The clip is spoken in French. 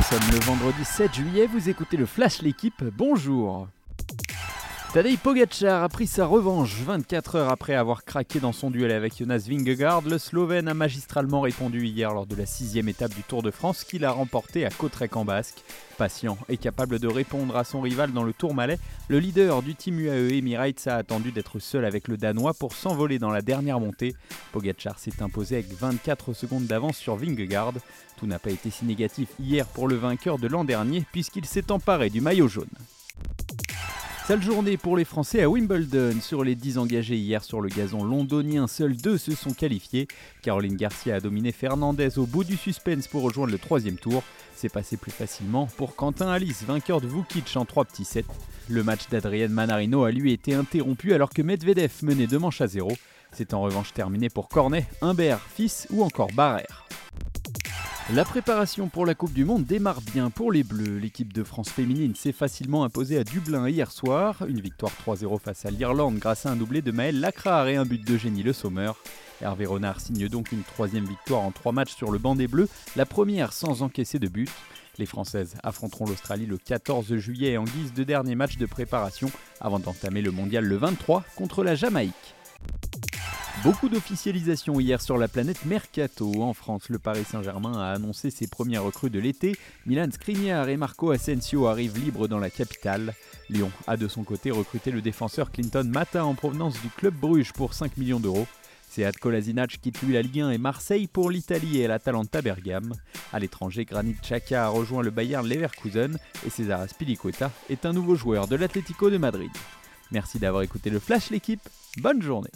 Nous sommes le vendredi 7 juillet, vous écoutez le Flash L'équipe, bonjour Tadej Pogacar a pris sa revanche 24 heures après avoir craqué dans son duel avec Jonas Vingegaard. Le Slovène a magistralement répondu hier lors de la sixième étape du Tour de France qu'il a remporté à Cautrec en Basque. Patient et capable de répondre à son rival dans le Tour Malais, le leader du team UAE Emirates a attendu d'être seul avec le Danois pour s'envoler dans la dernière montée. Pogacar s'est imposé avec 24 secondes d'avance sur Vingegaard. Tout n'a pas été si négatif hier pour le vainqueur de l'an dernier puisqu'il s'est emparé du maillot jaune. Sale journée pour les Français à Wimbledon. Sur les 10 engagés hier sur le gazon londonien, seuls deux se sont qualifiés. Caroline Garcia a dominé Fernandez au bout du suspense pour rejoindre le troisième tour. C'est passé plus facilement pour Quentin Alice, vainqueur de Vukic en 3 petits sets. Le match d'Adrienne Manarino a lui été interrompu alors que Medvedev menait deux manches à zéro. C'est en revanche terminé pour Cornet, Humbert, Fils ou encore Barrère. La préparation pour la Coupe du Monde démarre bien pour les Bleus. L'équipe de France féminine s'est facilement imposée à Dublin hier soir. Une victoire 3-0 face à l'Irlande grâce à un doublé de Maël Lacrar et un but de Génie Le Sommer. Hervé Renard signe donc une troisième victoire en trois matchs sur le banc des Bleus, la première sans encaisser de but. Les Françaises affronteront l'Australie le 14 juillet en guise de dernier match de préparation avant d'entamer le mondial le 23 contre la Jamaïque. Beaucoup d'officialisation hier sur la planète Mercato. En France, le Paris Saint-Germain a annoncé ses premières recrues de l'été. Milan Skriniar et Marco Asensio arrivent libres dans la capitale. Lyon a de son côté recruté le défenseur Clinton Mata en provenance du club Bruges pour 5 millions d'euros. Sead Kolasinac quitte lui la Ligue 1 et Marseille pour l'Italie et l'Atalanta Bergame. À l'étranger, Granit Xhaka a rejoint le Bayern Leverkusen et César Aspilicueta est un nouveau joueur de l'Atlético de Madrid. Merci d'avoir écouté le Flash l'équipe. Bonne journée.